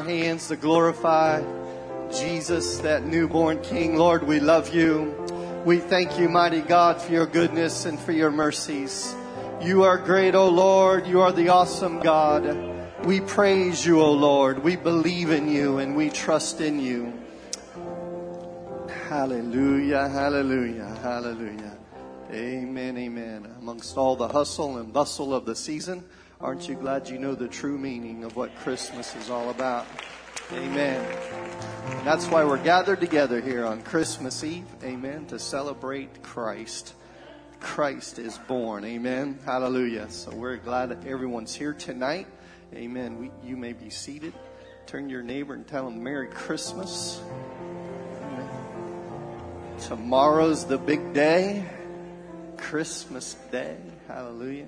our hands to glorify Jesus, that newborn King? Lord, we love you. We thank you, mighty God, for your goodness and for your mercies. You are great, O Lord. You are the awesome God. We praise you, O Lord. We believe in you and we trust in you. Hallelujah, hallelujah, hallelujah. Amen, amen. Amongst all the hustle and bustle of the season, aren't you glad you know the true meaning of what Christmas is all about? Amen. And that's why we're gathered together here on Christmas Eve, amen, to celebrate Christ. Christ is born, amen. Hallelujah. So we're glad that everyone's here tonight. Amen. We, you may be seated. Turn to your neighbor and tell them Merry Christmas. Amen. Tomorrow's the big day. Christmas Day. Hallelujah.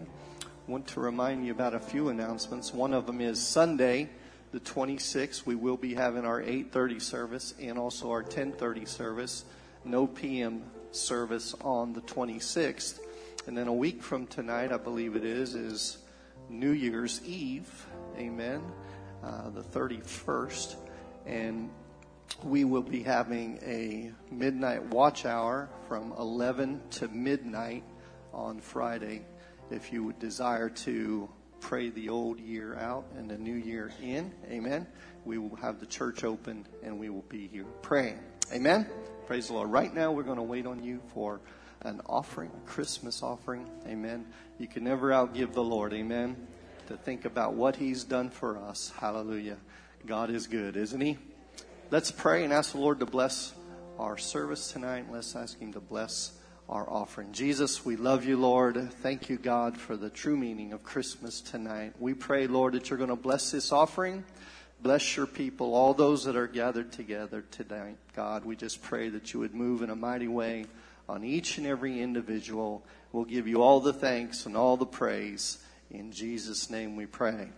Want to remind you about a few announcements. One of them is Sunday, the 26th. We will be having our 8:30 service and also our 10:30 service. No PM service on the 26th. And then a week from tonight, I believe it is, is New Year's Eve. Amen. Uh, the 31st. And we will be having a midnight watch hour from 11 to midnight on Friday. If you would desire to pray the old year out and the new year in, amen. We will have the church open and we will be here praying. Amen. Praise the Lord. Right now, we're going to wait on you for an offering, a Christmas offering. Amen. You can never outgive the Lord. Amen. To think about what He's done for us. Hallelujah. God is good, isn't He? Let's pray and ask the Lord to bless our service tonight. Let's ask Him to bless our offering. Jesus, we love you, Lord. Thank you, God, for the true meaning of Christmas tonight. We pray, Lord, that you're going to bless this offering. Bless your people, all those that are gathered together tonight, God. We just pray that you would move in a mighty way on each and every individual. We'll give you all the thanks and all the praise. In Jesus' name we pray.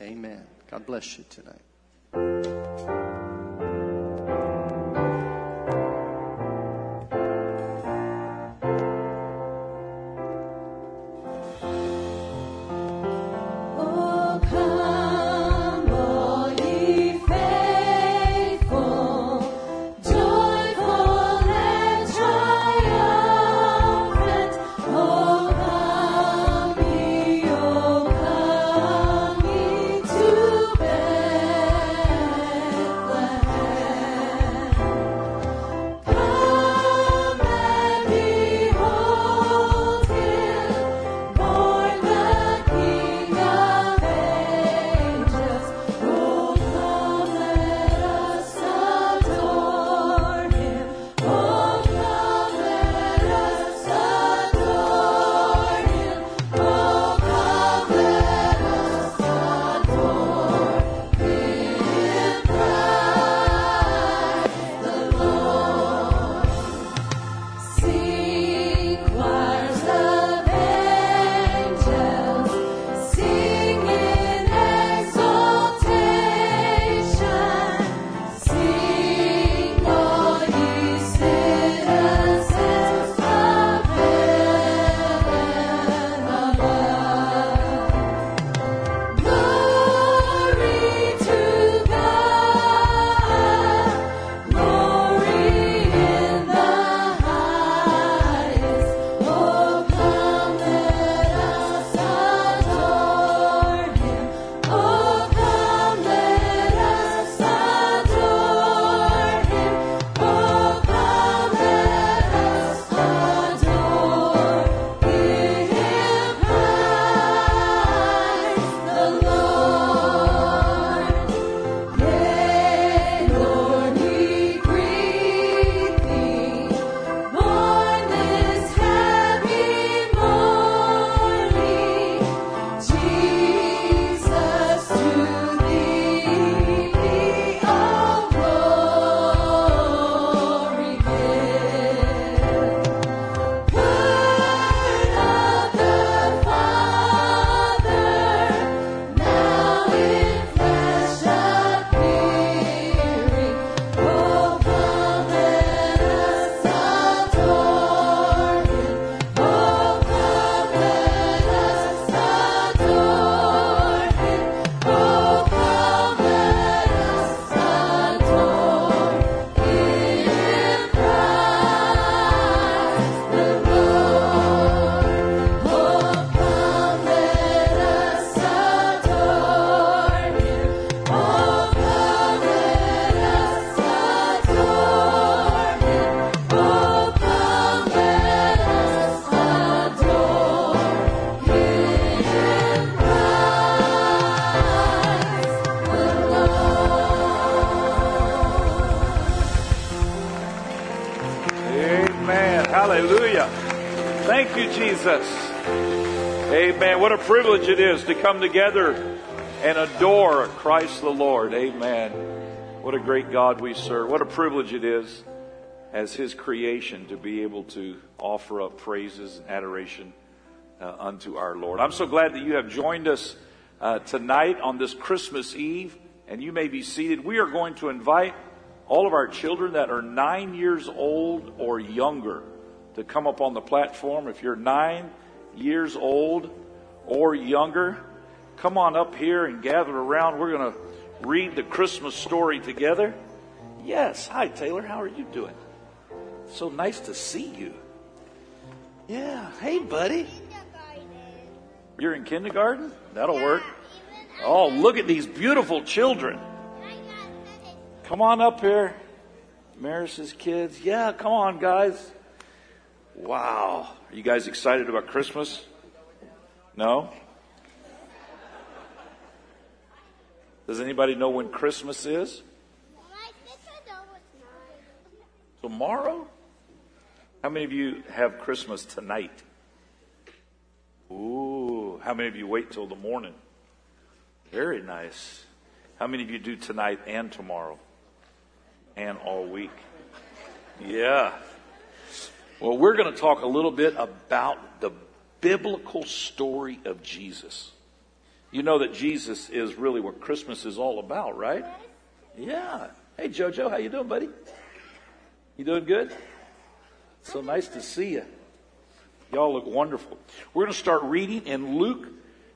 Amen. God bless you tonight. Privilege it is to come together and adore Christ the Lord. Amen. What a great God we serve. What a privilege it is as His creation to be able to offer up praises and adoration uh, unto our Lord. I'm so glad that you have joined us uh, tonight on this Christmas Eve, and you may be seated. We are going to invite all of our children that are nine years old or younger to come up on the platform. If you're nine years old or younger, come on up here and gather around. We're going to read the Christmas story together. Yes. Hi, Taylor. How are you doing? So nice to see you. Yeah. Hey, buddy. You're in kindergarten? That'll work. Oh, look at these beautiful children. Come on up here. Maris's kids. Yeah, come on, guys. Wow. Are you guys excited about Christmas? No? Does anybody know when Christmas is? Tomorrow? How many of you have Christmas tonight? Ooh, how many of you wait till the morning? Very nice. How many of you do tonight and tomorrow? And all week? Yeah. Well, we're going to talk a little bit about biblical story of Jesus. You know that Jesus is really what Christmas is all about, right? Yeah. Hey Jojo, how you doing, buddy? You doing good? So nice to see you. Y'all look wonderful. We're going to start reading in Luke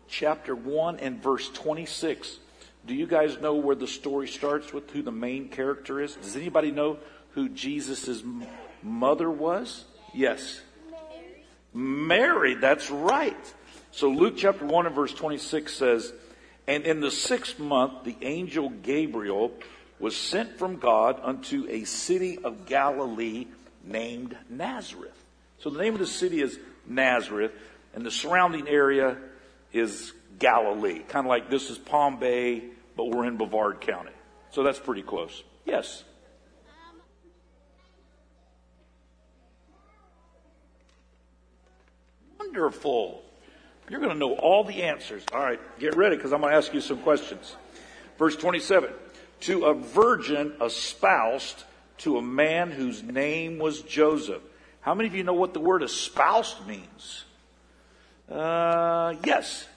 chapter 1 and verse 26. Do you guys know where the story starts with who the main character is? Does anybody know who Jesus' mother was? Yes. Mary, that's right. So Luke chapter 1 and verse 26 says, And in the sixth month, the angel Gabriel was sent from God unto a city of Galilee named Nazareth. So the name of the city is Nazareth, and the surrounding area is Galilee. Kind of like this is Palm Bay, but we're in Brevard County. So that's pretty close. Yes. Wonderful. You're going to know all the answers. All right, get ready because I'm going to ask you some questions. Verse 27 To a virgin espoused to a man whose name was Joseph. How many of you know what the word espoused means? Uh, yes.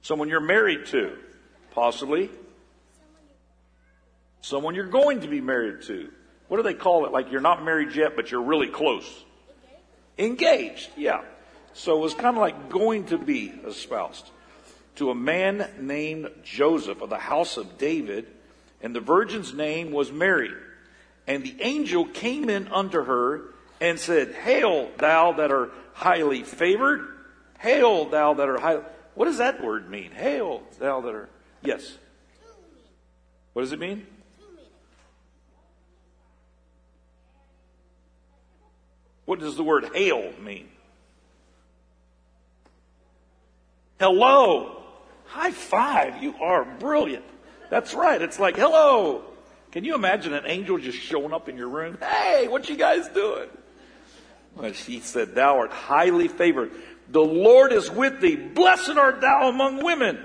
Someone you're married to, possibly. Someone you're going to be married to. What do they call it? Like you're not married yet, but you're really close. Engaged, yeah. So it was kind of like going to be espoused to a man named Joseph of the house of David, and the virgin's name was Mary. And the angel came in unto her and said, Hail, thou that are highly favored. Hail, thou that are highly. What does that word mean? Hail, thou that are. Yes. What does it mean? What does the word hail mean? Hello. High five. You are brilliant. That's right. It's like, hello. Can you imagine an angel just showing up in your room? Hey, what you guys doing? Well, she said, thou art highly favored. The Lord is with thee. Blessed art thou among women.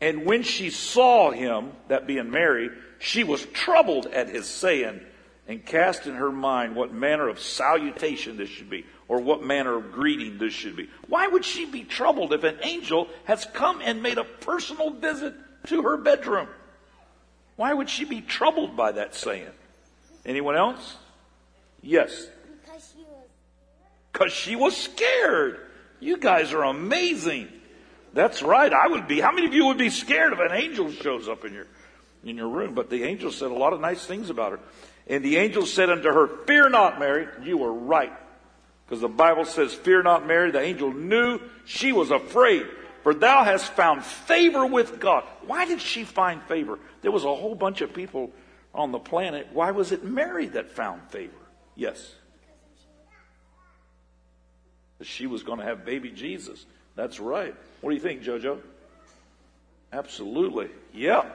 And when she saw him, that being Mary, she was troubled at his saying and cast in her mind what manner of salutation this should be, or what manner of greeting this should be. Why would she be troubled if an angel has come and made a personal visit to her bedroom? Why would she be troubled by that saying? Anyone else? Yes. Because she was Because she was scared. You guys are amazing. That's right. I would be. How many of you would be scared if an angel shows up in your in your room? But the angel said a lot of nice things about her. And the angel said unto her, Fear not, Mary. You were right. Because the Bible says, Fear not, Mary. The angel knew she was afraid, for thou hast found favor with God. Why did she find favor? There was a whole bunch of people on the planet. Why was it Mary that found favor? Yes. She was going to have baby Jesus. That's right. What do you think, JoJo? Absolutely. Yeah.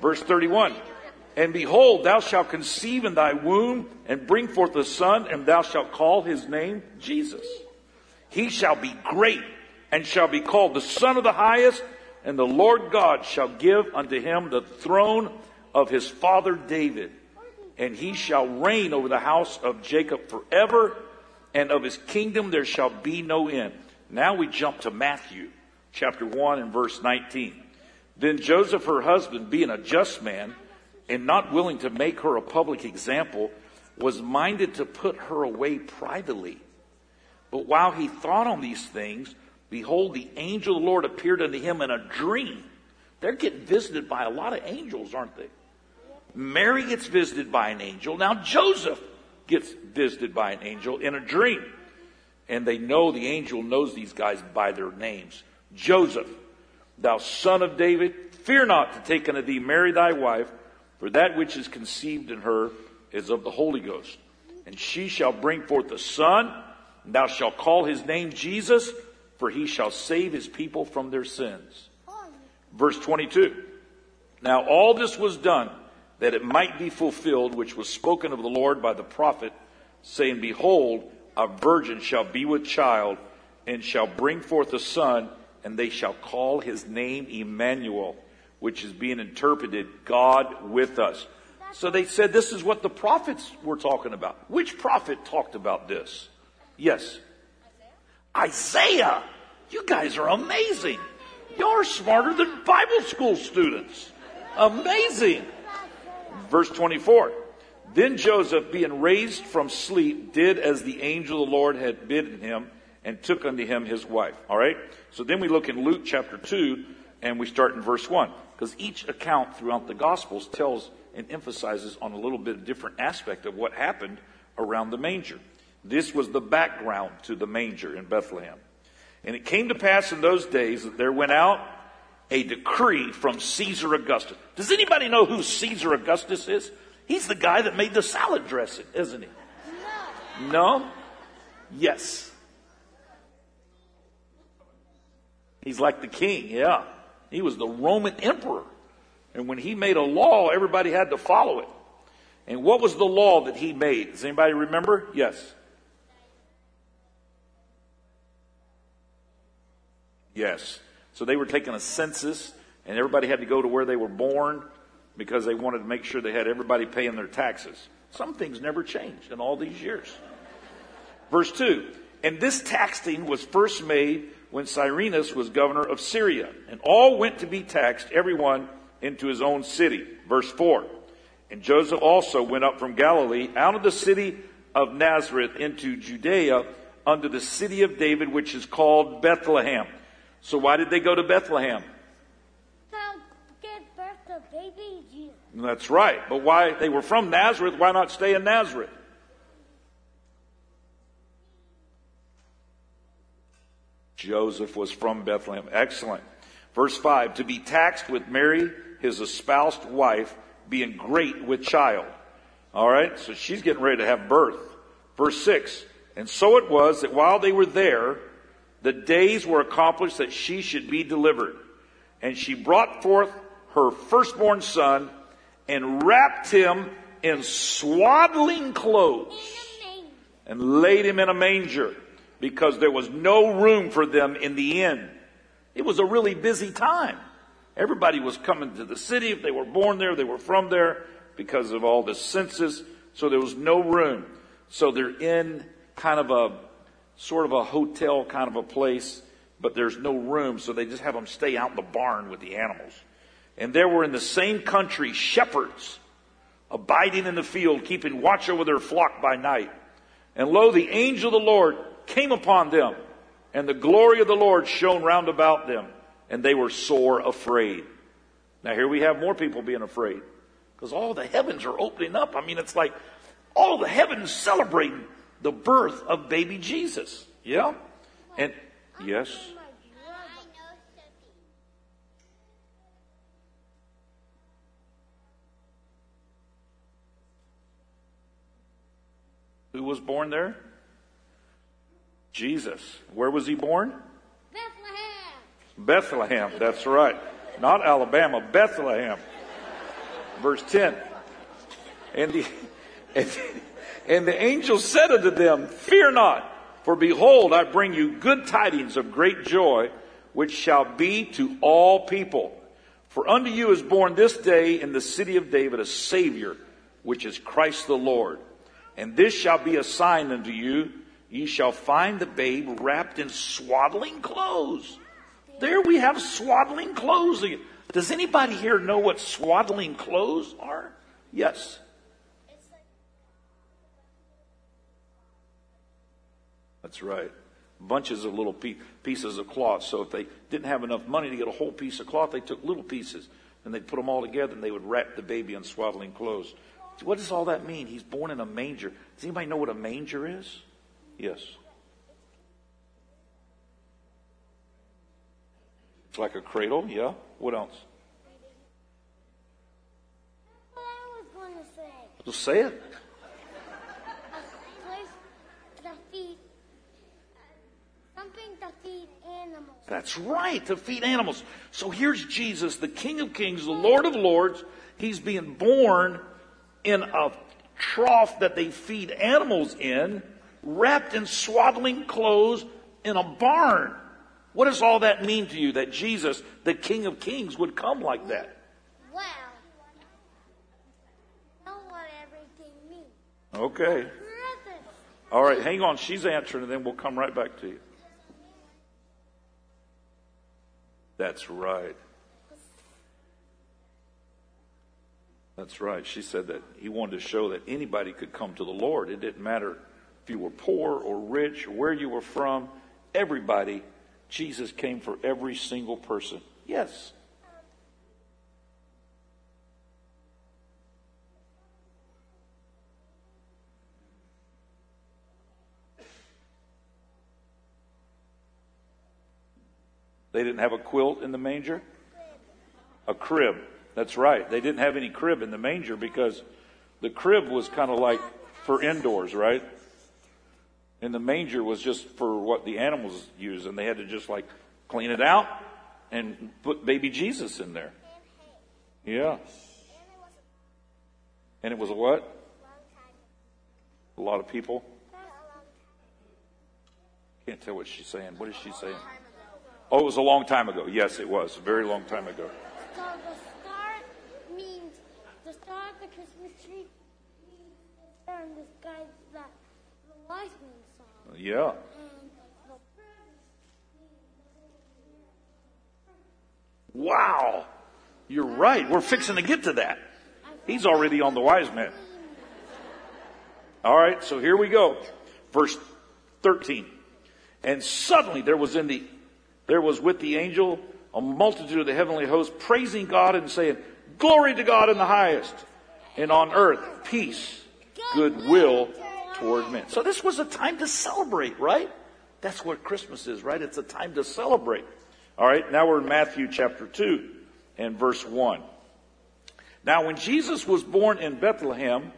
Verse 31. And behold, thou shalt conceive in thy womb and bring forth a son, and thou shalt call his name Jesus. He shall be great and shall be called the Son of the Highest, and the Lord God shall give unto him the throne of his father David, and he shall reign over the house of Jacob forever, and of his kingdom there shall be no end. Now we jump to Matthew chapter 1 and verse 19. Then Joseph, her husband, being a just man, and not willing to make her a public example, was minded to put her away privately. But while he thought on these things, behold, the angel of the Lord appeared unto him in a dream. They're getting visited by a lot of angels, aren't they? Mary gets visited by an angel. Now Joseph gets visited by an angel in a dream. And they know the angel knows these guys by their names. Joseph, thou son of David, fear not to take unto thee Mary thy wife, for that which is conceived in her is of the Holy Ghost. And she shall bring forth a son, and thou shalt call his name Jesus, for he shall save his people from their sins. Verse 22. Now all this was done that it might be fulfilled, which was spoken of the Lord by the prophet, saying, Behold, a virgin shall be with child, and shall bring forth a son, and they shall call his name Emmanuel, which is being interpreted God with us. So they said this is what the prophets were talking about. Which prophet talked about this? Yes. Isaiah. You guys are amazing. You're smarter than Bible school students. Amazing. Verse 24. Then Joseph, being raised from sleep, did as the angel of the Lord had bidden him and took unto him his wife. All right? So then we look in Luke chapter 2 and we start in verse 1. Because each account throughout the Gospels tells and emphasizes on a little bit of different aspect of what happened around the manger. This was the background to the manger in Bethlehem. And it came to pass in those days that there went out a decree from Caesar Augustus. Does anybody know who Caesar Augustus is? He's the guy that made the salad dressing, isn't he? No? no? Yes. He's like the king, yeah. He was the Roman emperor. And when he made a law, everybody had to follow it. And what was the law that he made? Does anybody remember? Yes. Yes. So they were taking a census, and everybody had to go to where they were born because they wanted to make sure they had everybody paying their taxes. Some things never changed in all these years. Verse 2 And this taxing was first made when Cyrenius was governor of Syria, and all went to be taxed, everyone into his own city. Verse 4 And Joseph also went up from Galilee out of the city of Nazareth into Judea unto the city of David, which is called Bethlehem so why did they go to Bethlehem? To give birth to baby Jesus. That's right. But why they were from Nazareth, why not stay in Nazareth? Joseph was from Bethlehem. Excellent. Verse 5 To be taxed with Mary, his espoused wife, being great with child. All right, so she's getting ready to have birth. Verse 6 And so it was that while they were there, the days were accomplished that she should be delivered. And she brought forth her firstborn son and wrapped him in swaddling clothes and laid him in a manger because there was no room for them in the inn. It was a really busy time. Everybody was coming to the city. If they were born there, they were from there because of all the census. So there was no room. So they're in kind of a sort of a hotel kind of a place, but there's no room, so they just have them stay out in the barn with the animals. And there were in the same country shepherds abiding in the field, keeping watch over their flock by night. And lo, the angel of the Lord came upon them, and the glory of the Lord shone round about them, and they were sore afraid. Now here we have more people being afraid because all the heavens are opening up. I mean, it's like all the heavens celebrating the birth of baby Jesus. Yeah? And yes. Who was born there? Jesus. Where was he born? Bethlehem. Bethlehem, that's right. Not Alabama, Bethlehem. Verse 10. And the, and, and the angel said unto them, Fear not, for behold, I bring you good tidings of great joy, which shall be to all people. For unto you is born this day in the city of David a Savior, which is Christ the Lord. And this shall be a sign unto you. Ye shall find the babe wrapped in swaddling clothes. There we have swaddling clothes. Does anybody here know what swaddling clothes are? Yes. That's right. Bunches of little pieces of cloth. So if they didn't have enough money to get a whole piece of cloth, they took little pieces and they'd put them all together and they would wrap the baby in swaddling clothes. What does all that mean? He's born in a manger. Does anybody know what a manger is? Yes. It's like a cradle, yeah. What else? What I was going to say. Just say it. A place to feed uh, something to feed animals. That's right, to feed animals. So here's Jesus, the King of Kings, the Lord of Lords. He's being born in a trough that they feed animals in, wrapped in swaddling clothes in a barn. What does all that mean to you that Jesus, the King of Kings, would come like that? Well, know what everything means. Okay. All right, hang on. She's answering, and then we'll come right back to you. That's right. That's right. She said that he wanted to show that anybody could come to the Lord. It didn't matter if you were poor or rich or where you were from. Everybody, Jesus came for every single person. Yes. They didn't have a quilt in the manger? A crib. That's right. They didn't have any crib in the manger because the crib was kind of like for indoors, right? And the manger was just for what the animals use, and they had to just like clean it out and put baby Jesus in there. Yeah. And it was a what? A lot of people. Can't tell what she's saying. What is she saying? Oh, it was a long time ago. Yes, it was. A very long time ago. So the star means the star of the Christmas tree means the star that the wise men. Yeah. Wow. You're right. We're fixing to get to that. He's already on the wise man. All right, so here we go. Verse 13. And suddenly there was in the there was with the angel a multitude of the heavenly host praising God and saying, Glory to God in the highest, and on earth peace, goodwill toward men. So this was a time to celebrate, right? That's what Christmas is, right? It's a time to celebrate. All right, now we're in Matthew chapter 2 and verse 1. Now, when Jesus was born in Bethlehem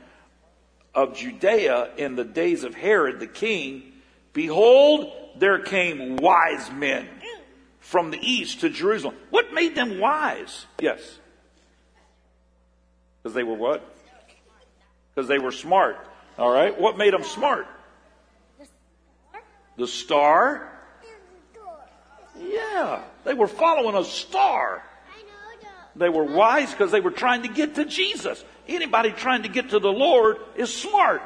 of Judea in the days of Herod the king, behold, there came wise men from the east to Jerusalem. What made them wise? Yes. Because they were what? Because they were smart. All right. What made them smart? The star. Yeah. They were following a star. They were wise because they were trying to get to Jesus. Anybody trying to get to the Lord is smart.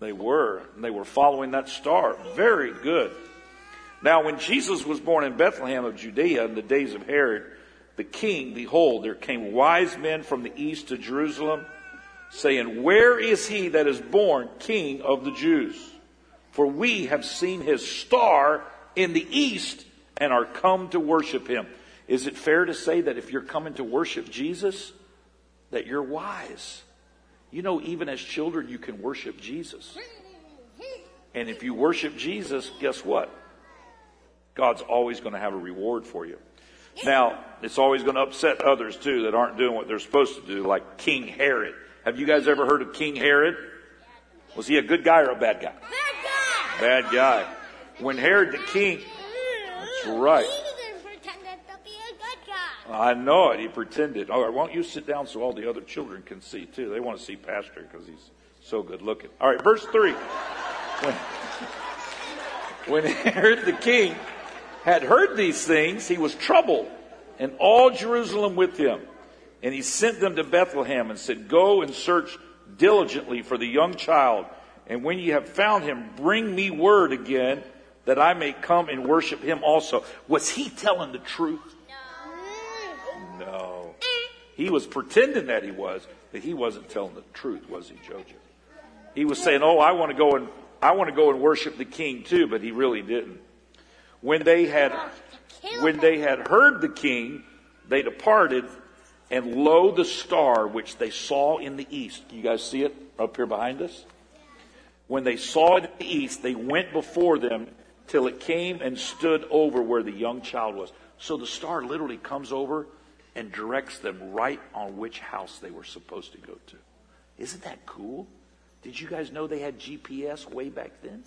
They were. They were following that star. Very good. Now, when Jesus was born in Bethlehem of Judea in the days of Herod the king, behold, there came wise men from the east to Jerusalem, saying, Where is he that is born king of the Jews? For we have seen his star in the east and are come to worship him. Is it fair to say that if you're coming to worship Jesus, that you're wise? You know, even as children, you can worship Jesus. And if you worship Jesus, guess what? God's always going to have a reward for you. Now, it's always going to upset others too that aren't doing what they're supposed to do, like King Herod. Have you guys ever heard of King Herod? Was he a good guy or a bad guy? Bad guy. Bad guy. When Herod the king, that's right. Jesus pretended to be a good guy. I know it. He pretended. All right, why don't you sit down so all the other children can see too? They want to see Pastor because he's so good looking. All right, verse 3. When, when Herod the king had heard these things, he was troubled, and all Jerusalem with him. And he sent them to Bethlehem and said, Go and search diligently for the young child, and when you have found him, bring me word again that I may come and worship him also. Was he telling the truth? No. He was pretending that he was, but he wasn't telling the truth, was he, Jojo? He was saying, "Oh, I want to go and I want to go and worship the king too," but he really didn't. When they had when they had heard the king, they departed, and lo, the star which they saw in the east. You guys see it up here behind us? When they saw it in the east, they went before them till it came and stood over where the young child was. So the star literally comes over and directs them right on which house they were supposed to go to. Isn't that cool? Did you guys know they had GPS way back then?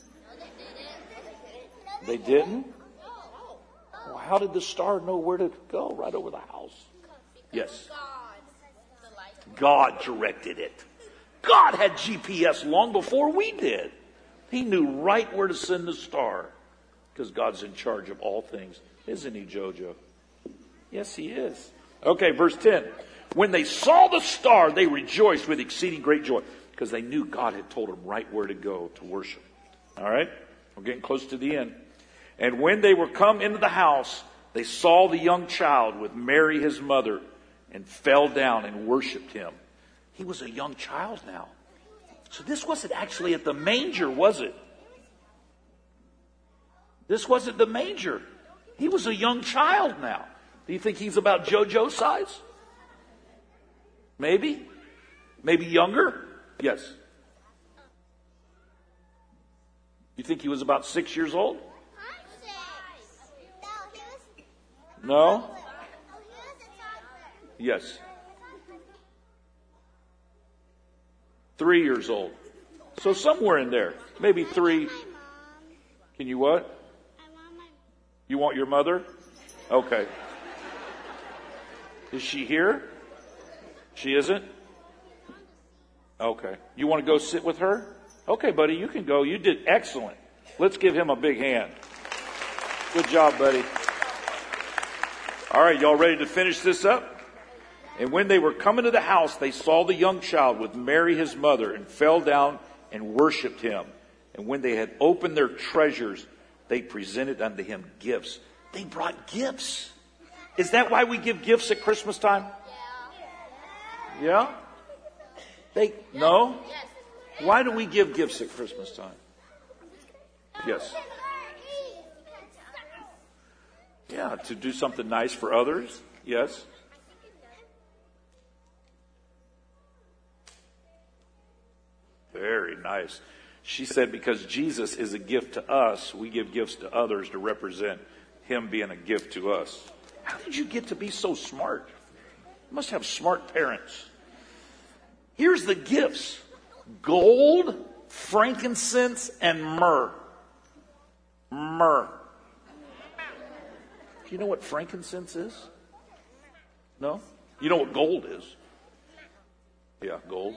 They didn't? Well, how did the star know where to go? Right over the house. Yes. God directed it. God had GPS long before we did. He knew right where to send the star because God's in charge of all things. Isn't he, Jojo? Yes, he is. Okay, verse 10. When they saw the star, they rejoiced with exceeding great joy because they knew God had told them right where to go to worship. All right? We're getting close to the end. And when they were come into the house, they saw the young child with Mary his mother and fell down and worshiped him. He was a young child now. So this wasn't actually at the manger, was it? This wasn't the manger. He was a young child now. Do you think he's about JoJo size? Maybe? Maybe younger? Yes. You think he was about six years old? No? Yes. Three years old. So somewhere in there. Maybe three. Can you what? You want your mother? Okay. Is she here? She isn't? Okay. You want to go sit with her? Okay, buddy, you can go. You did excellent. Let's give him a big hand. Good job, buddy. All right, y'all ready to finish this up? And when they were coming to the house, they saw the young child with Mary his mother and fell down and worshiped him. And when they had opened their treasures, they presented unto him gifts. They brought gifts. Is that why we give gifts at Christmas time? Yeah? They no? Why do we give gifts at Christmas time? Yes. Yeah, to do something nice for others. Yes. Very nice. She said, because Jesus is a gift to us, we give gifts to others to represent Him being a gift to us. How did you get to be so smart? You must have smart parents. Here's the gifts gold, frankincense, and myrrh. Myrrh. Do you know what frankincense is? No? You know what gold is? Yeah, gold.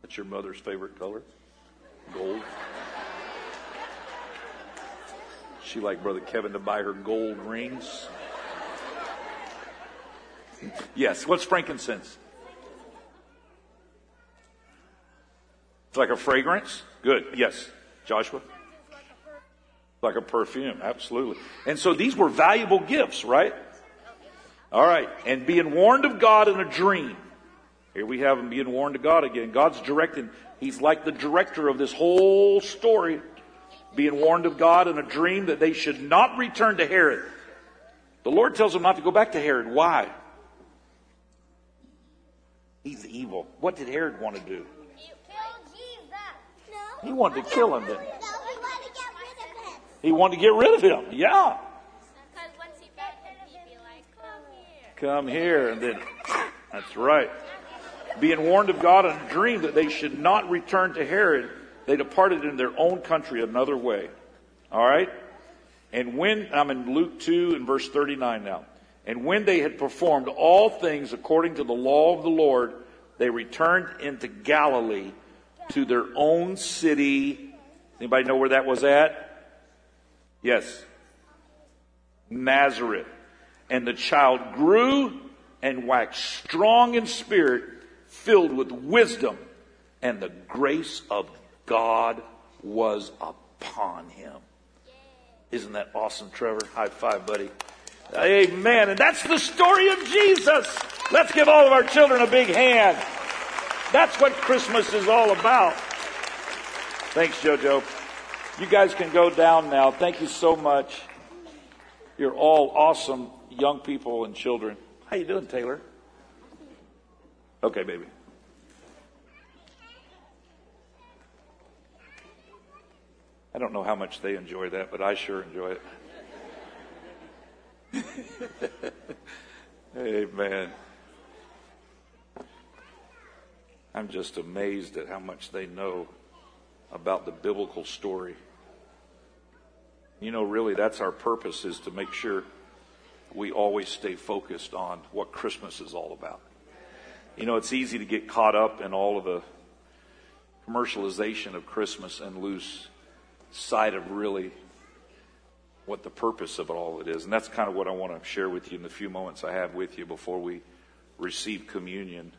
That's your mother's favorite color? Gold. She like Brother Kevin to buy her gold rings. Yes, what's frankincense? It's like a fragrance? Good. Yes. Joshua? Like a perfume, absolutely. And so these were valuable gifts, right? All right. And being warned of God in a dream. Here we have him being warned of God again. God's directing. He's like the director of this whole story, being warned of God in a dream that they should not return to Herod. The Lord tells them not to go back to Herod. Why? He's evil. What did Herod want to do? He wanted to kill him, didn't he? He wanted to get rid of him. Yeah. Come here, and then that's right being warned of God in a dream that they should not return to Herod, they departed in their own country another way. All right? And when, I'm in Luke 2 and verse 39 now. And when they had performed all things according to the law of the Lord, they returned into Galilee to their own city. Anybody know where that was at? Yes. Nazareth. And the child grew and waxed strong in spirit, filled with wisdom, and the grace of God was upon him. Isn't that awesome, Trevor? High five, buddy. Amen. And that's the story of Jesus. Let's give all of our children a big hand. That's what Christmas is all about. Thanks, JoJo. You guys can go down now. Thank you so much. You're all awesome young people and children. How you doing, Taylor? Okay, baby. I don't know how much they enjoy that, but I sure enjoy it. Amen. I'm just amazed at how much they know about the biblical story. You know, really, that's our purpose is to make sure we always stay focused on what Christmas is all about. You know, it's easy to get caught up in all of the commercialization of Christmas and lose sight of really what the purpose of it all it is. And that's kind of what I want to share with you in the few moments I have with you before we receive communion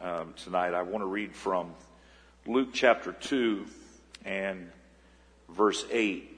um, tonight. I want to read from Luke chapter 2 and verse 8.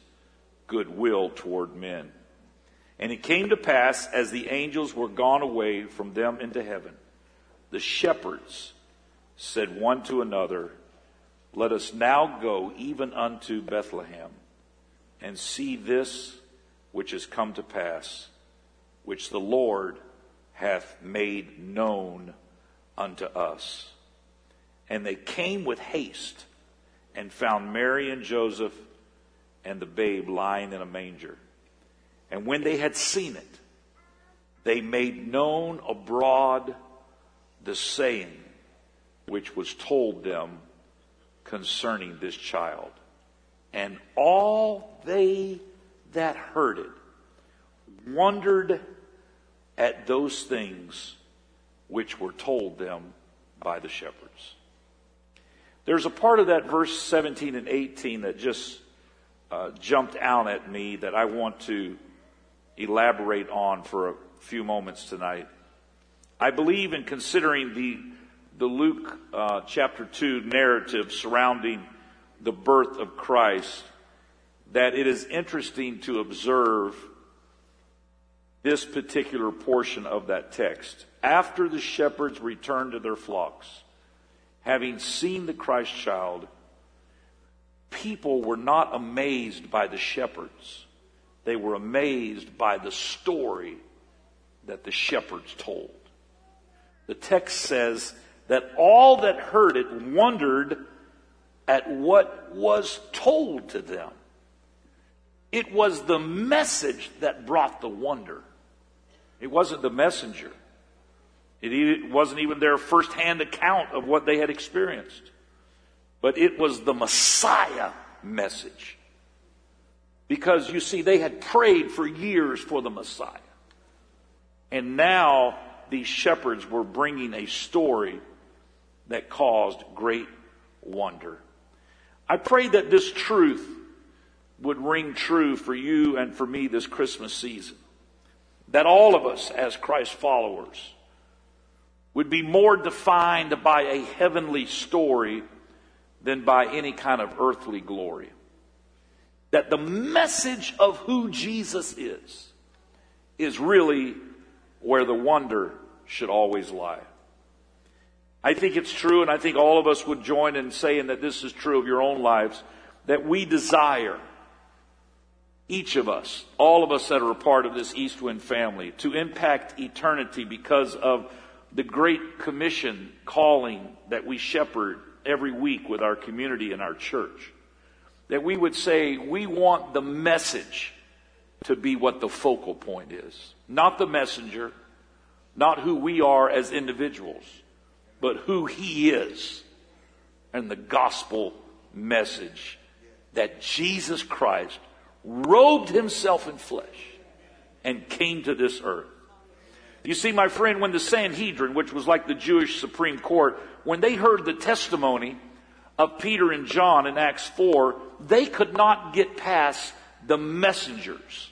goodwill toward men. And it came to pass, as the angels were gone away from them into heaven, the shepherds said one to another, Let us now go even unto Bethlehem and see this which has come to pass, which the Lord hath made known unto us. And they came with haste and found Mary and Joseph and the babe lying in a manger. And when they had seen it, they made known abroad the saying which was told them concerning this child. And all they that heard it wondered at those things which were told them by the shepherds. There's a part of that verse 17 and 18 that just uh, jumped out at me that I want to elaborate on for a few moments tonight. I believe in considering the, the Luke uh, chapter 2 narrative surrounding the birth of Christ that it is interesting to observe this particular portion of that text. After the shepherds returned to their flocks, having seen the Christ child, people were not amazed by the shepherds. They were amazed by the story that the shepherds told. The text says that all that heard it wondered at what was told to them. It was the message that brought the wonder. It wasn't the messenger. It wasn't even their firsthand account of what they had experienced but it was the Messiah message. Because you see, they had prayed for years for the Messiah. And now these shepherds were bringing a story that caused great wonder. I pray that this truth would ring true for you and for me this Christmas season. That all of us, as Christ followers, would be more defined by a heavenly story than by any kind of earthly glory. That the message of who Jesus is is really where the wonder should always lie. I think it's true, and I think all of us would join in saying that this is true of your own lives, that we desire, each of us, all of us that are a part of this Eastwind family, to impact eternity because of the great commission calling that we shepherd every week with our community and our church. That we would say, we want the message to be what the focal point is. Not the messenger, not who we are as individuals, but who he is and the gospel message that Jesus Christ robed himself in flesh and came to this earth. You see, my friend, when the Sanhedrin, which was like the Jewish Supreme Court, when they heard the testimony of Peter and John in Acts 4, they could not get past the messengers.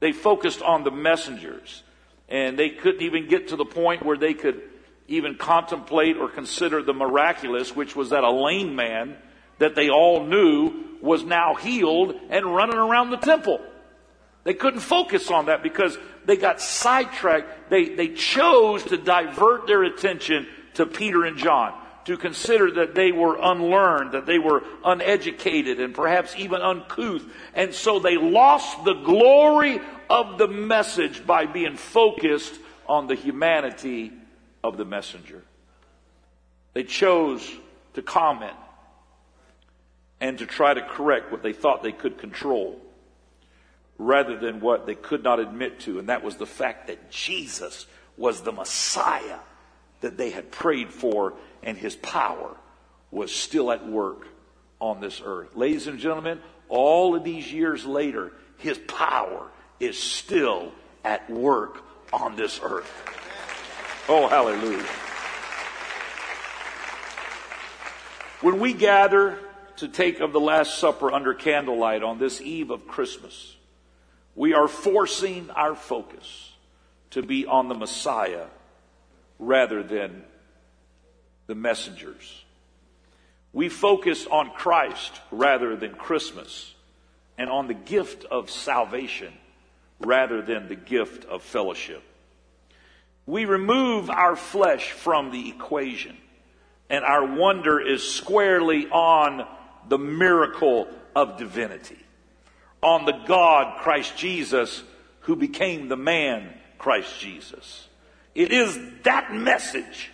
They focused on the messengers. And they couldn't even get to the point where they could even contemplate or consider the miraculous, which was that a lame man that they all knew was now healed and running around the temple. They couldn't focus on that because they got sidetracked. They, they chose to divert their attention to Peter and John, to consider that they were unlearned, that they were uneducated, and perhaps even uncouth. And so they lost the glory of the message by being focused on the humanity of the messenger. They chose to comment and to try to correct what they thought they could control rather than what they could not admit to, and that was the fact that Jesus was the Messiah that they had prayed for, and his power was still at work on this earth. Ladies and gentlemen, all of these years later, his power is still at work on this earth. Oh, hallelujah. When we gather to take of the Last Supper under candlelight on this eve of Christmas, we are forcing our focus to be on the Messiah rather than the messengers. We focus on Christ rather than Christmas and on the gift of salvation rather than the gift of fellowship. We remove our flesh from the equation and our wonder is squarely on the miracle of divinity, on the God, Christ Jesus, who became the man, Christ Jesus. It is that message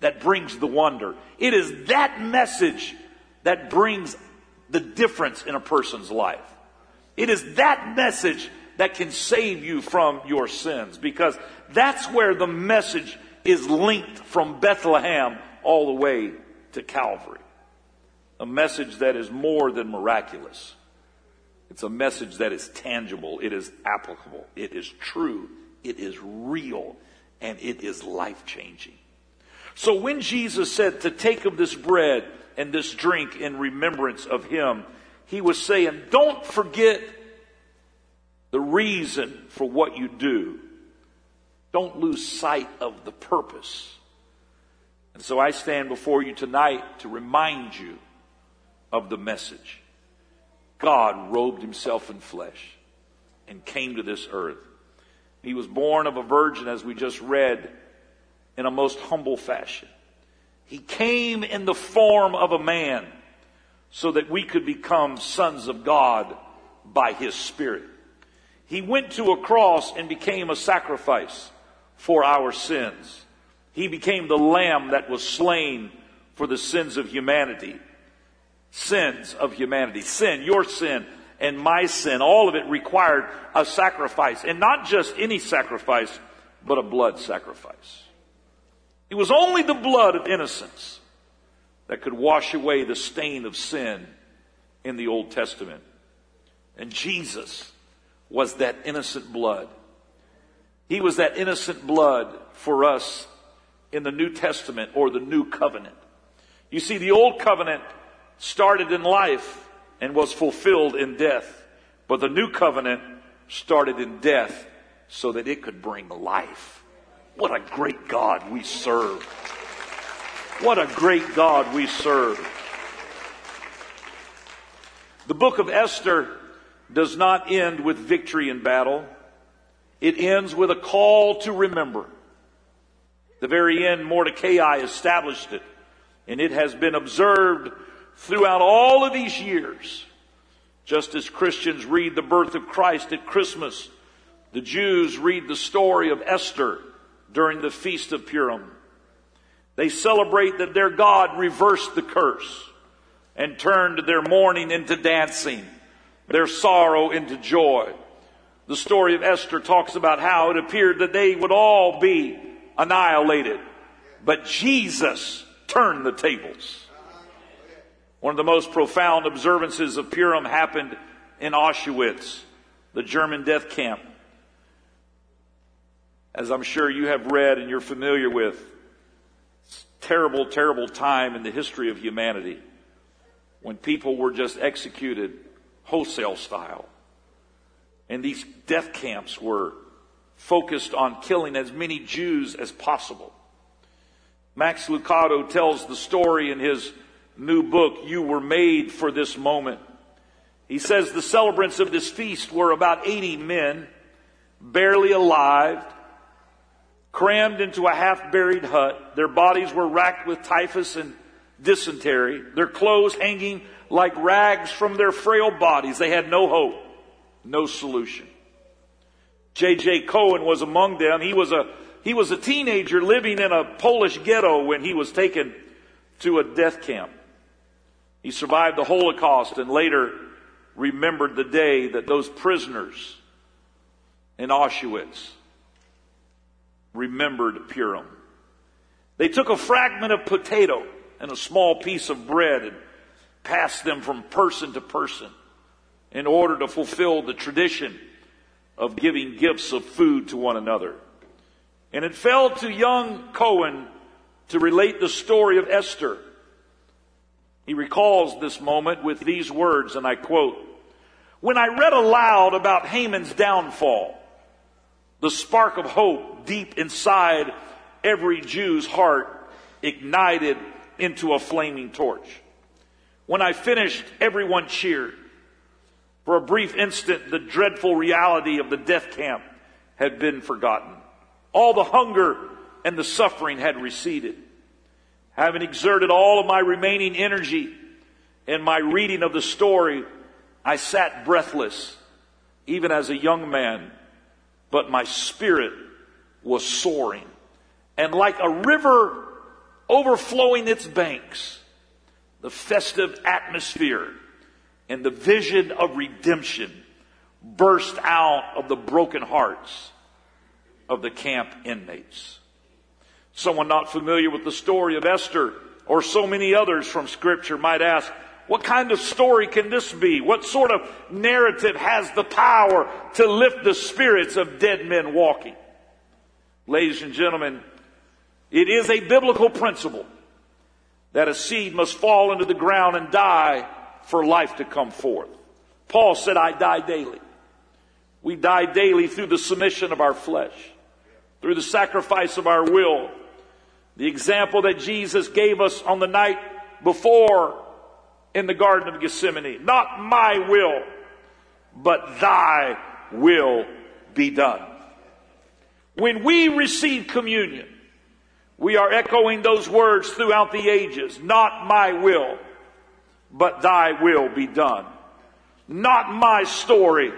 that brings the wonder. It is that message that brings the difference in a person's life. It is that message that can save you from your sins because that's where the message is linked from Bethlehem all the way to Calvary. A message that is more than miraculous. It's a message that is tangible. It is applicable. It is true. It is real. And it is life changing. So when Jesus said to take of this bread and this drink in remembrance of him, he was saying, don't forget the reason for what you do. Don't lose sight of the purpose. And so I stand before you tonight to remind you of the message. God robed himself in flesh and came to this earth. He was born of a virgin, as we just read, in a most humble fashion. He came in the form of a man so that we could become sons of God by his Spirit. He went to a cross and became a sacrifice for our sins. He became the lamb that was slain for the sins of humanity. Sins of humanity. Sin, your sin and my sin, all of it required a sacrifice. And not just any sacrifice, but a blood sacrifice. It was only the blood of innocence that could wash away the stain of sin in the Old Testament. And Jesus was that innocent blood. He was that innocent blood for us in the New Testament or the New Covenant. You see, the Old Covenant started in life and was fulfilled in death. But the new covenant started in death so that it could bring life. What a great God we serve. What a great God we serve. The book of Esther does not end with victory in battle. It ends with a call to remember. The very end, Mordecai established it, and it has been observed throughout all of these years. Just as Christians read the birth of Christ at Christmas, the Jews read the story of Esther during the Feast of Purim. They celebrate that their God reversed the curse and turned their mourning into dancing, their sorrow into joy. The story of Esther talks about how it appeared that they would all be annihilated, but Jesus turned the tables. One of the most profound observances of Purim happened in Auschwitz, the German death camp. As I'm sure you have read and you're familiar with, terrible, terrible time in the history of humanity when people were just executed wholesale style. And these death camps were focused on killing as many Jews as possible. Max Lucado tells the story in his new book, You Were Made for This Moment. He says the celebrants of this feast were about 80 men, barely alive, crammed into a half buried hut. Their bodies were racked with typhus and dysentery, their clothes hanging like rags from their frail bodies. They had no hope, no solution. J.J. Cohen was among them. He was a, he was a teenager living in a Polish ghetto when he was taken to a death camp. He survived the Holocaust and later remembered the day that those prisoners in Auschwitz remembered Purim. They took a fragment of potato and a small piece of bread and passed them from person to person in order to fulfill the tradition of giving gifts of food to one another. And it fell to young Cohen to relate the story of Esther he recalls this moment with these words, and I quote, When I read aloud about Haman's downfall, the spark of hope deep inside every Jew's heart ignited into a flaming torch. When I finished, everyone cheered. For a brief instant, the dreadful reality of the death camp had been forgotten. All the hunger and the suffering had receded. Having exerted all of my remaining energy in my reading of the story, I sat breathless, even as a young man, but my spirit was soaring. And like a river overflowing its banks, the festive atmosphere and the vision of redemption burst out of the broken hearts of the camp inmates. Someone not familiar with the story of Esther or so many others from scripture might ask, what kind of story can this be? What sort of narrative has the power to lift the spirits of dead men walking? Ladies and gentlemen, it is a biblical principle that a seed must fall into the ground and die for life to come forth. Paul said, I die daily. We die daily through the submission of our flesh, through the sacrifice of our will, the example that Jesus gave us on the night before in the Garden of Gethsemane. Not my will, but thy will be done. When we receive communion, we are echoing those words throughout the ages. Not my will, but thy will be done. Not my story,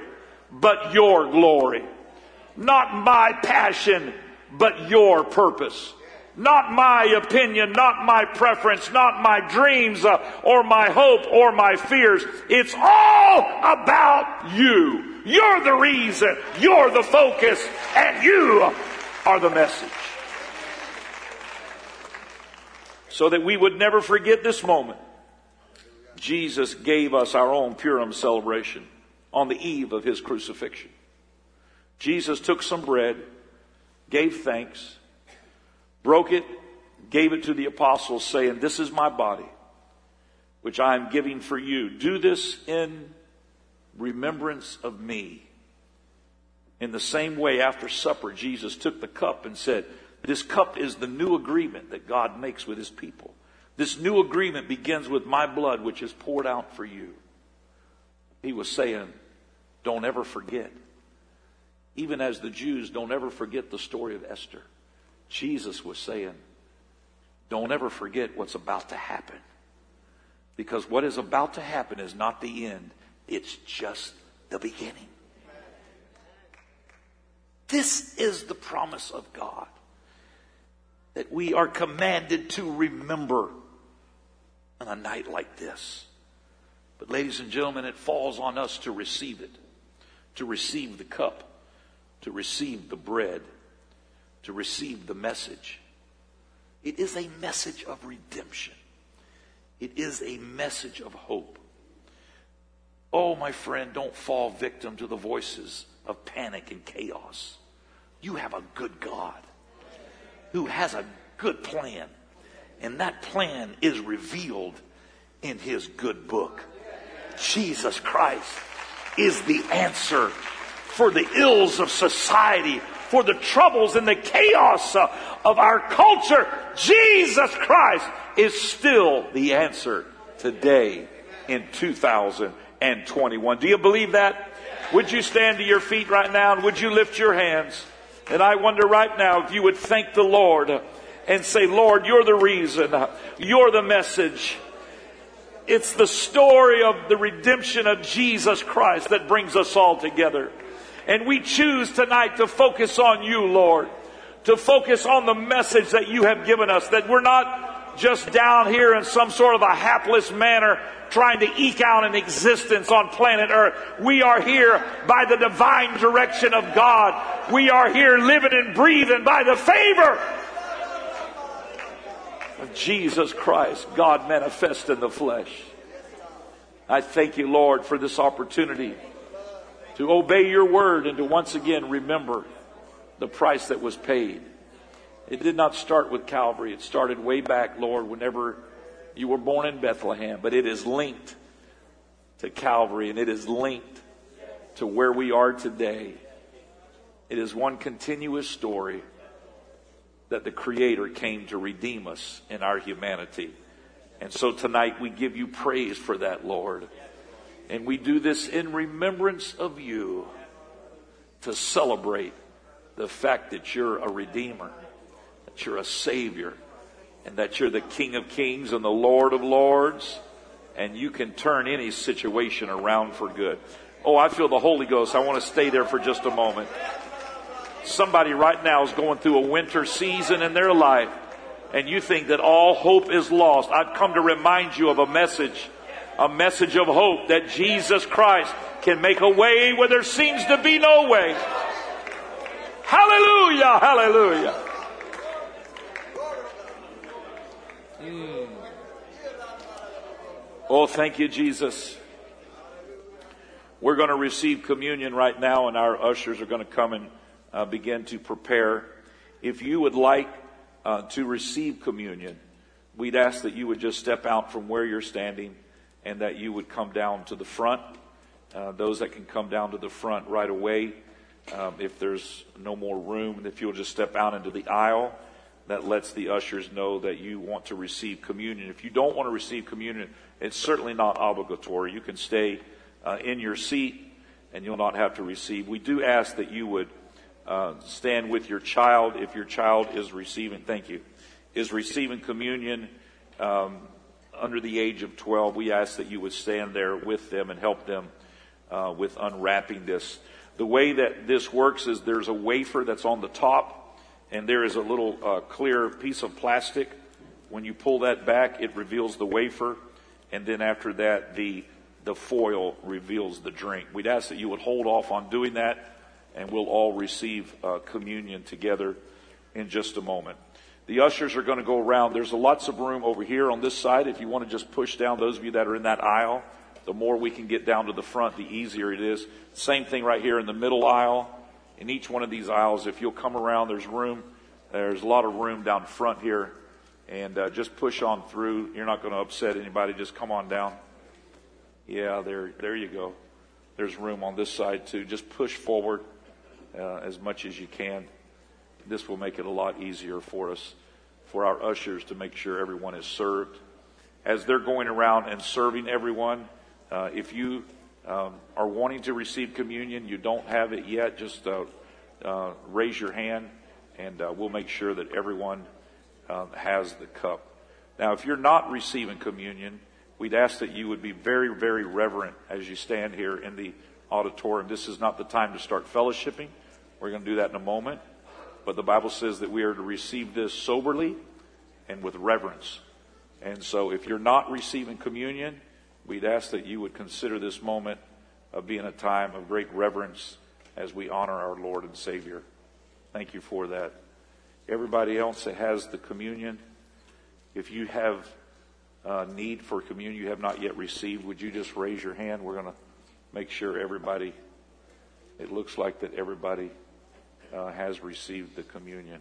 but your glory. Not my passion, but your purpose. Not my opinion, not my preference, not my dreams uh, or my hope or my fears. It's all about you. You're the reason. You're the focus and you are the message. So that we would never forget this moment. Jesus gave us our own Purim celebration on the eve of his crucifixion. Jesus took some bread, gave thanks, broke it, gave it to the apostles, saying, This is my body, which I am giving for you. Do this in remembrance of me. In the same way, after supper, Jesus took the cup and said, This cup is the new agreement that God makes with his people. This new agreement begins with my blood, which is poured out for you. He was saying, Don't ever forget. Even as the Jews don't ever forget the story of Esther, Jesus was saying, Don't ever forget what's about to happen. Because what is about to happen is not the end, it's just the beginning. This is the promise of God that we are commanded to remember on a night like this. But, ladies and gentlemen, it falls on us to receive it, to receive the cup, to receive the bread, to receive the message. It is a message of redemption, it is a message of hope. Oh, my friend, don't fall victim to the voices of panic and chaos. You have a good God who has a good plan, and that plan is revealed in his good book. Jesus Christ is the answer for the ills of society, for the troubles and the chaos of our culture. Jesus Christ is still the answer today in 2021. Do you believe that? Would you stand to your feet right now and would you lift your hands? And I wonder right now if you would thank the Lord and say, Lord, you're the reason. You're the message. It's the story of the redemption of Jesus Christ that brings us all together. And we choose tonight to focus on you, Lord, to focus on the message that you have given us, that we're not just down here in some sort of a hapless manner trying to eke out an existence on planet earth. We are here by the divine direction of God. We are here living and breathing by the favor of Jesus Christ, God manifest in the flesh. I thank you, Lord, for this opportunity to obey your word and to once again remember the price that was paid. It did not start with Calvary. It started way back, Lord, whenever you were born in Bethlehem, but it is linked to Calvary and it is linked to where we are today. It is one continuous story that the Creator came to redeem us in our humanity. And so tonight we give you praise for that, Lord. And we do this in remembrance of you to celebrate the fact that you're a Redeemer, that you're a Savior, and that you're the King of Kings and the Lord of Lords, and you can turn any situation around for good. Oh, I feel the Holy Ghost. I want to stay there for just a moment. Somebody right now is going through a winter season in their life, and you think that all hope is lost. I've come to remind you of a message, a message of hope that Jesus Christ can make a way where there seems to be no way. Hallelujah, hallelujah. Mm. Oh, thank you, Jesus. We're going to receive communion right now, and our ushers are going to come and uh, begin to prepare. If you would like uh, to receive communion, we'd ask that you would just step out from where you're standing and that you would come down to the front. Uh, those that can come down to the front right away, um, if there's no more room, if you'll just step out into the aisle that lets the ushers know that you want to receive communion. If you don't want to receive communion, it's certainly not obligatory. You can stay uh, in your seat and you'll not have to receive. We do ask that you would uh, stand with your child if your child is receiving, thank you, is receiving communion um, under the age of 12. We ask that you would stand there with them and help them uh, with unwrapping this. The way that this works is there's a wafer that's on the top and there is a little uh, clear piece of plastic. When you pull that back, it reveals the wafer, and then after that, the the foil reveals the drink. We'd ask that you would hold off on doing that, and we'll all receive uh, communion together in just a moment. The ushers are going to go around. There's lots of room over here on this side. If you want to just push down those of you that are in that aisle, the more we can get down to the front, the easier it is. Same thing right here in the middle aisle in each one of these aisles. If you'll come around, there's room. There's a lot of room down front here. And uh, just push on through. You're not going to upset anybody. Just come on down. Yeah, there, there you go. There's room on this side too. Just push forward uh, as much as you can. This will make it a lot easier for us, for our ushers to make sure everyone is served. As they're going around and serving everyone, uh, if you um, are wanting to receive communion, you don't have it yet, just uh, uh raise your hand and uh, we'll make sure that everyone um, has the cup. Now, if you're not receiving communion, we'd ask that you would be very, very reverent as you stand here in the auditorium. This is not the time to start fellowshipping. We're going to do that in a moment. But the Bible says that we are to receive this soberly and with reverence. And so if you're not receiving communion, we'd ask that you would consider this moment of being a time of great reverence as we honor our Lord and Savior. Thank you for that. Everybody else that has the communion, if you have a need for communion you have not yet received, would you just raise your hand? We're going to make sure everybody, it looks like that everybody uh, has received the communion.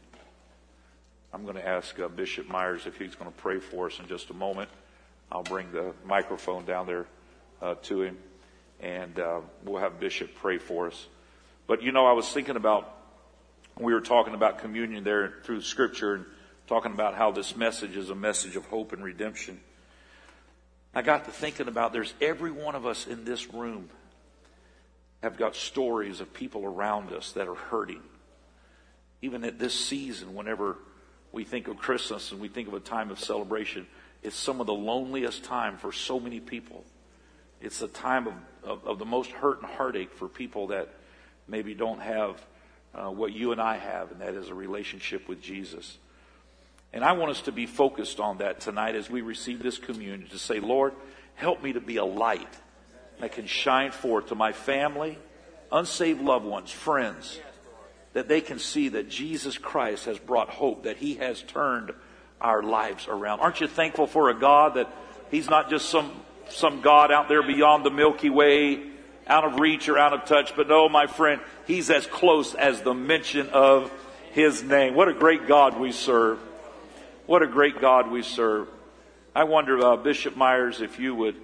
I'm going to ask uh, Bishop Myers if he's going to pray for us in just a moment. I'll bring the microphone down there uh, to him, and uh, we'll have Bishop pray for us. But you know, I was thinking about we were talking about communion there through Scripture and talking about how this message is a message of hope and redemption. I got to thinking about there's every one of us in this room have got stories of people around us that are hurting. Even at this season, whenever we think of Christmas and we think of a time of celebration, it's some of the loneliest time for so many people. It's a time of, of, of the most hurt and heartache for people that maybe don't have uh, what you and I have, and that is a relationship with Jesus. And I want us to be focused on that tonight as we receive this communion to say, Lord, help me to be a light that can shine forth to my family, unsaved loved ones, friends, that they can see that Jesus Christ has brought hope, that He has turned our lives around. Aren't you thankful for a God that He's not just some, some God out there beyond the Milky Way, out of reach or out of touch, but no, my friend, He's as close as the mention of His name. What a great God we serve. What a great God we serve. I wonder, uh, Bishop Myers, if you would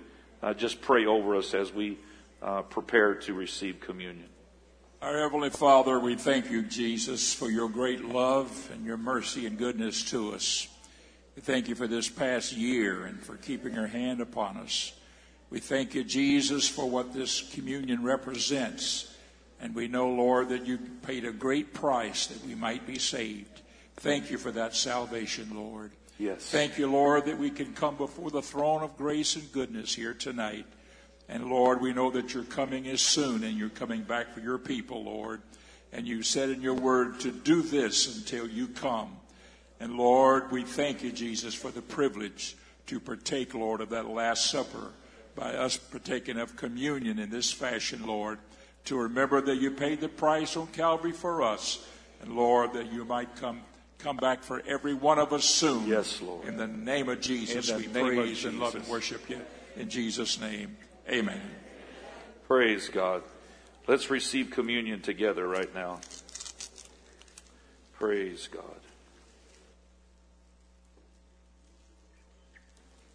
uh, just pray over us as we uh, prepare to receive communion. Our Heavenly Father, we thank you, Jesus, for your great love and your mercy and goodness to us. We thank you for this past year and for keeping your hand upon us. We thank you, Jesus, for what this communion represents. And we know, Lord, that you paid a great price that we might be saved. Thank you for that salvation, Lord. Yes. Thank you, Lord, that we can come before the throne of grace and goodness here tonight. And Lord, we know that your coming is soon and you're coming back for your people, Lord. And you said in your word to do this until you come. And Lord, we thank you, Jesus, for the privilege to partake, Lord, of that Last Supper by us partaking of communion in this fashion, Lord, to remember that you paid the price on Calvary for us. And Lord, that you might come come back for every one of us soon. Yes, Lord. In the name of Jesus, we praise Jesus. and love and worship you. In Jesus' name, amen. Praise God. Let's receive communion together right now. Praise God.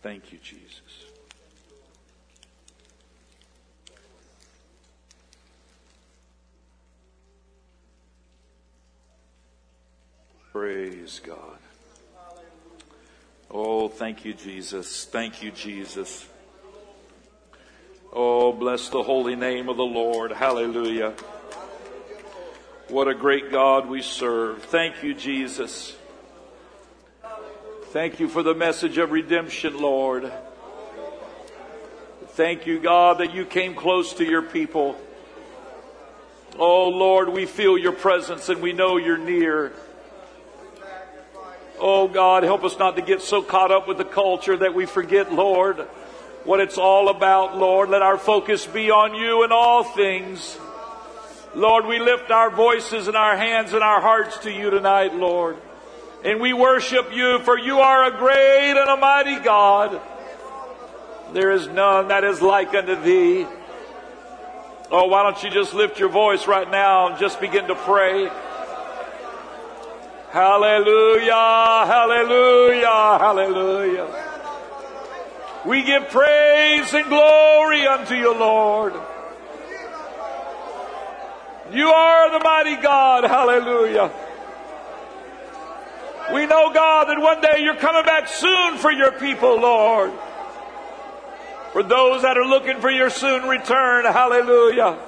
Thank you, Jesus. Praise God. Oh, thank you, Jesus. Thank you, Jesus. Oh, bless the holy name of the Lord. Hallelujah. What a great God we serve. Thank you, Jesus. Thank you for the message of redemption, Lord. Thank you, God, that you came close to your people. Oh, Lord, we feel your presence and we know you're near. Oh God, help us not to get so caught up with the culture that we forget, Lord, what it's all about, Lord. Let our focus be on you in all things. Lord, we lift our voices and our hands and our hearts to you tonight, Lord. And we worship you, for you are a great and a mighty God. There is none that is like unto thee. Oh, why don't you just lift your voice right now and just begin to pray? Hallelujah, hallelujah, hallelujah. We give praise and glory unto you, Lord. You are the mighty God. Hallelujah. We know, God, that one day you're coming back soon for your people, Lord. For those that are looking for your soon return, hallelujah.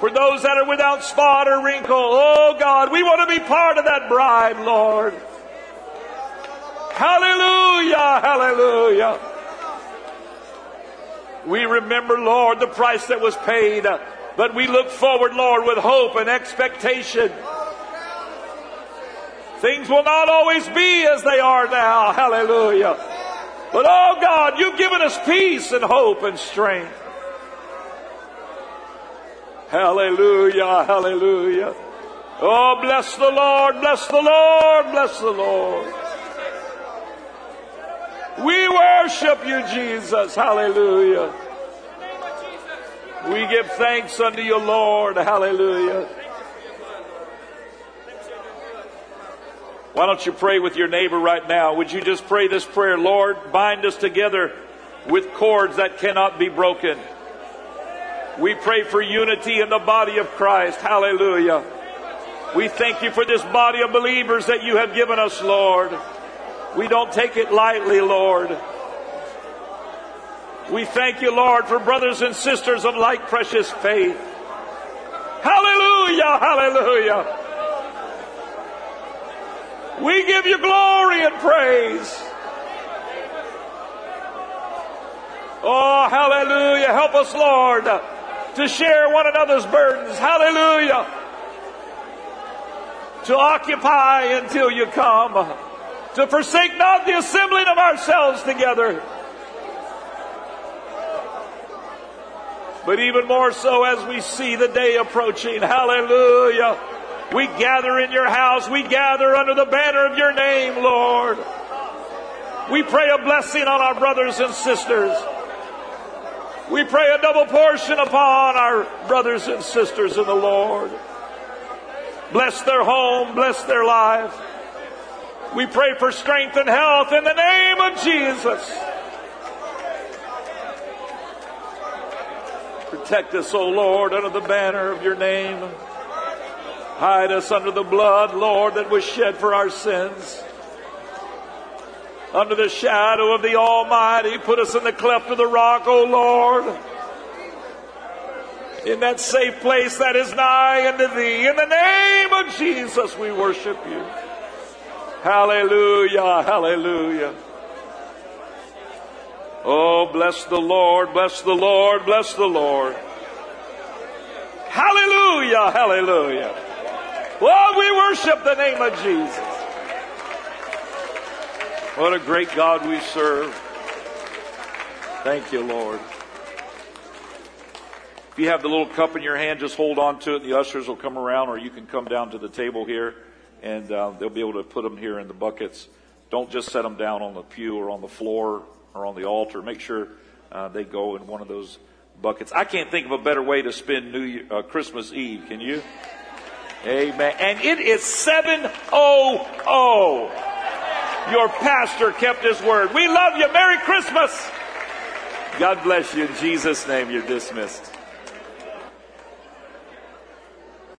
For those that are without spot or wrinkle, oh God, we want to be part of that bride, Lord. Hallelujah, hallelujah. We remember, Lord, the price that was paid, but we look forward, Lord, with hope and expectation. Things will not always be as they are now. Hallelujah. But oh God, you've given us peace and hope and strength. Hallelujah, hallelujah. Oh, bless the Lord, bless the Lord, bless the Lord. We worship you, Jesus. Hallelujah. We give thanks unto you, Lord. Hallelujah. Why don't you pray with your neighbor right now? Would you just pray this prayer? Lord, bind us together with cords that cannot be broken. We pray for unity in the body of Christ. Hallelujah. We thank you for this body of believers that you have given us, Lord. We don't take it lightly, Lord. We thank you, Lord, for brothers and sisters of like precious faith. Hallelujah, hallelujah. We give you glory and praise. Oh, hallelujah. Help us, Lord, to share one another's burdens. Hallelujah. To occupy until you come to forsake not the assembling of ourselves together. But even more so as we see the day approaching. Hallelujah. We gather in your house. We gather under the banner of your name, Lord. We pray a blessing on our brothers and sisters. We pray a double portion upon our brothers and sisters in the Lord. Bless their home, bless their life. We pray for strength and health in the name of Jesus. Protect us, O Lord, under the banner of your name. Hide us under the blood, Lord, that was shed for our sins. Under the shadow of the Almighty, put us in the cleft of the rock, O Lord. In that safe place that is nigh unto thee. In the name of Jesus, we worship you. Hallelujah, hallelujah. Oh, bless the Lord, bless the Lord, bless the Lord. Hallelujah, hallelujah. Well, we worship the name of Jesus. What a great God we serve. Thank you, Lord. If you have the little cup in your hand, just hold on to it. The ushers will come around, or you can come down to the table here and uh, they'll be able to put them here in the buckets. Don't just set them down on the pew or on the floor or on the altar. Make sure uh, they go in one of those buckets. I can't think of a better way to spend New Year, uh, Christmas Eve. Can you? Amen. And it is 700. Your pastor kept his word. We love you. Merry Christmas. God bless you. In Jesus' name, you're dismissed.